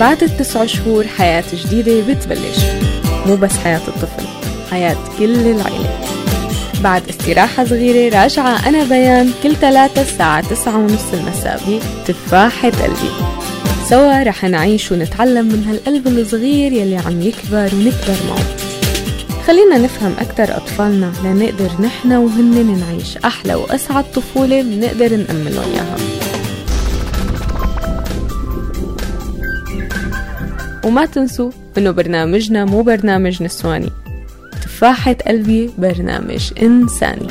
بعد التسع شهور حياة جديدة بتبلش. مو بس حياة الطفل حياة كل العيلة. بعد استراحة صغيرة راجعة أنا بيان كل ثلاثة الساعة تسعة ونص المساء بتفاحة قلبي. سوا رح نعيش ونتعلم من هالقلب الصغير يلي عم يكبر ونكبر معه. خلينا نفهم أكتر أطفالنا لنقدر نحن وهن نعيش أحلى وأسعد طفولة بنقدر نأمن لهم إياها. وما تنسوا إنه برنامجنا مو برنامج نسواني تفاحة قلبي برنامج إنساني.